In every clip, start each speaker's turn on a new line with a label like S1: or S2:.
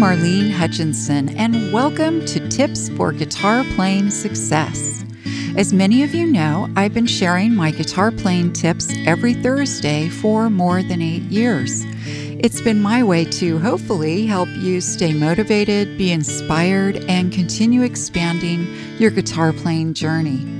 S1: Marlene Hutchinson, and welcome to Tips for Guitar Playing Success. As many of you know, I've been sharing my guitar playing tips every Thursday for more than eight years. It's been my way to hopefully help you stay motivated, be inspired, and continue expanding your guitar playing journey.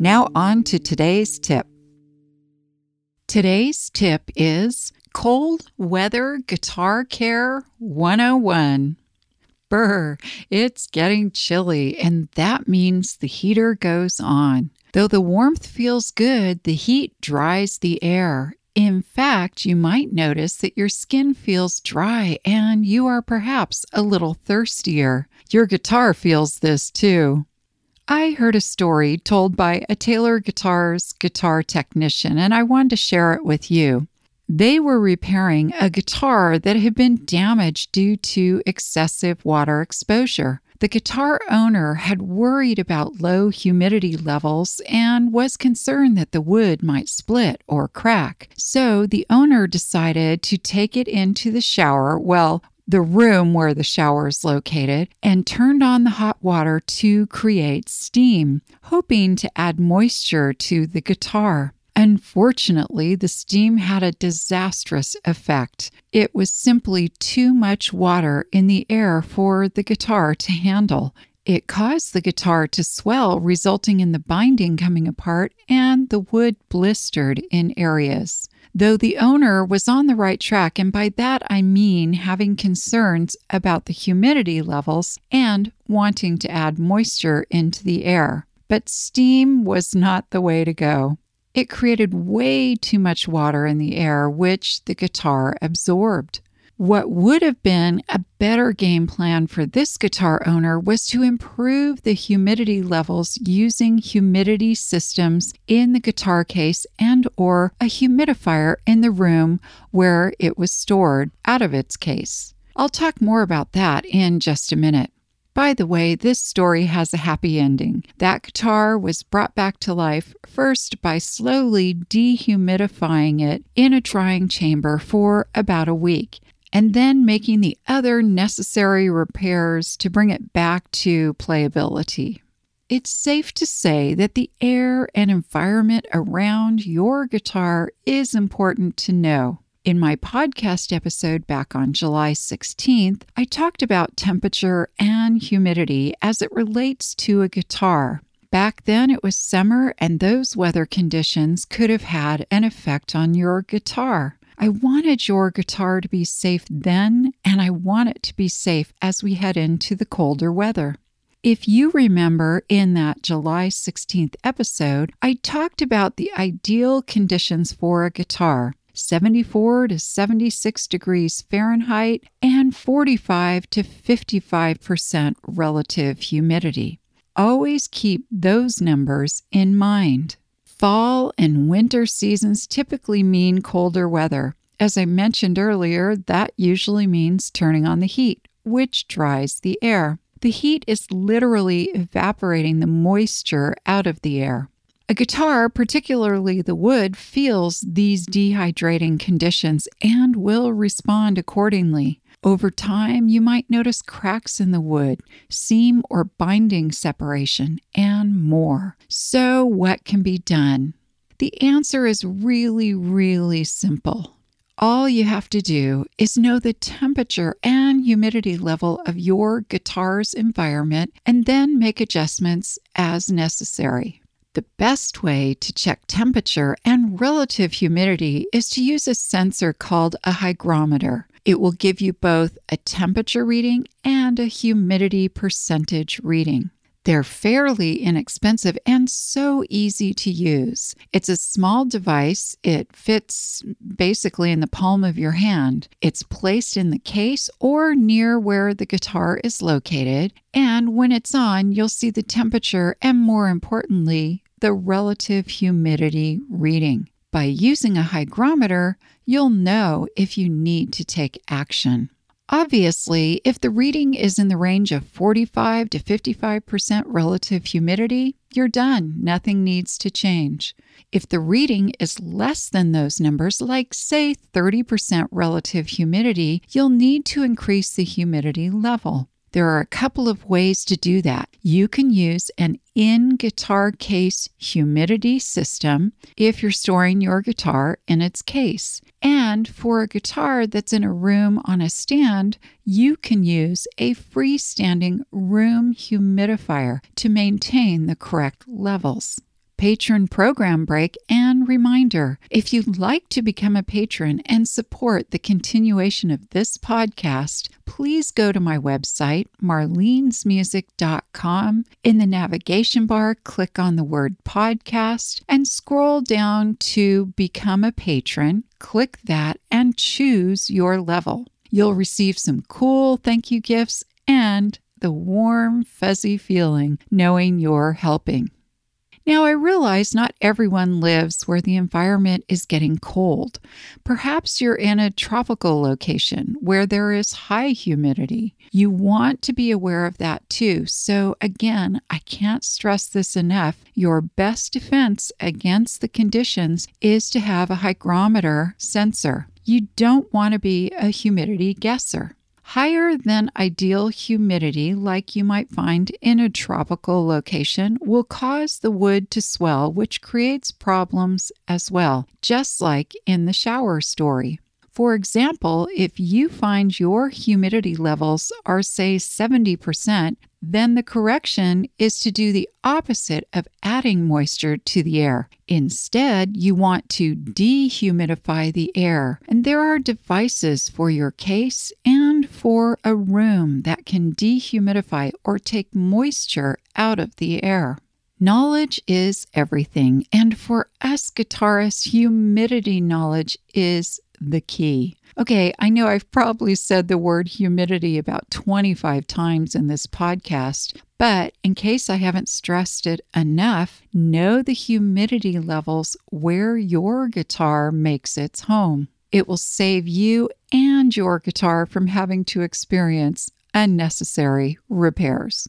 S1: Now, on to today's tip. Today's tip is Cold Weather Guitar Care 101. Brr, it's getting chilly, and that means the heater goes on. Though the warmth feels good, the heat dries the air. In fact, you might notice that your skin feels dry and you are perhaps a little thirstier. Your guitar feels this too. I heard a story told by a Taylor Guitars guitar technician, and I wanted to share it with you. They were repairing a guitar that had been damaged due to excessive water exposure. The guitar owner had worried about low humidity levels and was concerned that the wood might split or crack. So the owner decided to take it into the shower, well, the room where the shower is located and turned on the hot water to create steam, hoping to add moisture to the guitar. Unfortunately, the steam had a disastrous effect. It was simply too much water in the air for the guitar to handle. It caused the guitar to swell, resulting in the binding coming apart and the wood blistered in areas though the owner was on the right track, and by that I mean having concerns about the humidity levels and wanting to add moisture into the air. But steam was not the way to go. It created way too much water in the air, which the guitar absorbed. What would have been a better game plan for this guitar owner was to improve the humidity levels using humidity systems in the guitar case and or a humidifier in the room where it was stored out of its case. I'll talk more about that in just a minute. By the way, this story has a happy ending. That guitar was brought back to life first by slowly dehumidifying it in a drying chamber for about a week and then making the other necessary repairs to bring it back to playability. It's safe to say that the air and environment around your guitar is important to know. In my podcast episode back on July 16th, I talked about temperature and humidity as it relates to a guitar. Back then, it was summer, and those weather conditions could have had an effect on your guitar. I wanted your guitar to be safe then, and I want it to be safe as we head into the colder weather. If you remember in that July 16th episode, I talked about the ideal conditions for a guitar 74 to 76 degrees Fahrenheit and 45 to 55% relative humidity. Always keep those numbers in mind. Fall and winter seasons typically mean colder weather. As I mentioned earlier, that usually means turning on the heat, which dries the air. The heat is literally evaporating the moisture out of the air. A guitar, particularly the wood, feels these dehydrating conditions and will respond accordingly. Over time, you might notice cracks in the wood, seam or binding separation, and more. So, what can be done? The answer is really, really simple. All you have to do is know the temperature and humidity level of your guitar's environment and then make adjustments as necessary. The best way to check temperature and relative humidity is to use a sensor called a hygrometer. It will give you both a temperature reading and a humidity percentage reading. They're fairly inexpensive and so easy to use. It's a small device. It fits basically in the palm of your hand. It's placed in the case or near where the guitar is located. And when it's on, you'll see the temperature and, more importantly, the relative humidity reading. By using a hygrometer, you'll know if you need to take action. Obviously, if the reading is in the range of 45 to 55% relative humidity, you're done. Nothing needs to change. If the reading is less than those numbers, like say 30% relative humidity, you'll need to increase the humidity level. There are a couple of ways to do that. You can use an in guitar case humidity system if you're storing your guitar in its case. And for a guitar that's in a room on a stand, you can use a freestanding room humidifier to maintain the correct levels patron program break, and reminder if you'd like to become a patron and support the continuation of this podcast, please go to my website, marlenesmusic.com. In the navigation bar, click on the word podcast and scroll down to Become a Patron. Click that and choose your level. You'll receive some cool thank you gifts and the warm, fuzzy feeling knowing you're helping. Now, I realize not everyone lives where the environment is getting cold. Perhaps you're in a tropical location where there is high humidity. You want to be aware of that too. So, again, I can't stress this enough. Your best defense against the conditions is to have a hygrometer sensor. You don't want to be a humidity guesser. Higher than ideal humidity, like you might find in a tropical location, will cause the wood to swell, which creates problems as well, just like in the shower story. For example, if you find your humidity levels are, say, 70%, then the correction is to do the opposite of adding moisture to the air. Instead, you want to dehumidify the air. And there are devices for your case and for a room that can dehumidify or take moisture out of the air. Knowledge is everything, and for us guitarists, humidity knowledge is the key. Okay, I know I've probably said the word humidity about 25 times in this podcast, but in case I haven't stressed it enough, know the humidity levels where your guitar makes its home. It will save you and your guitar from having to experience unnecessary repairs.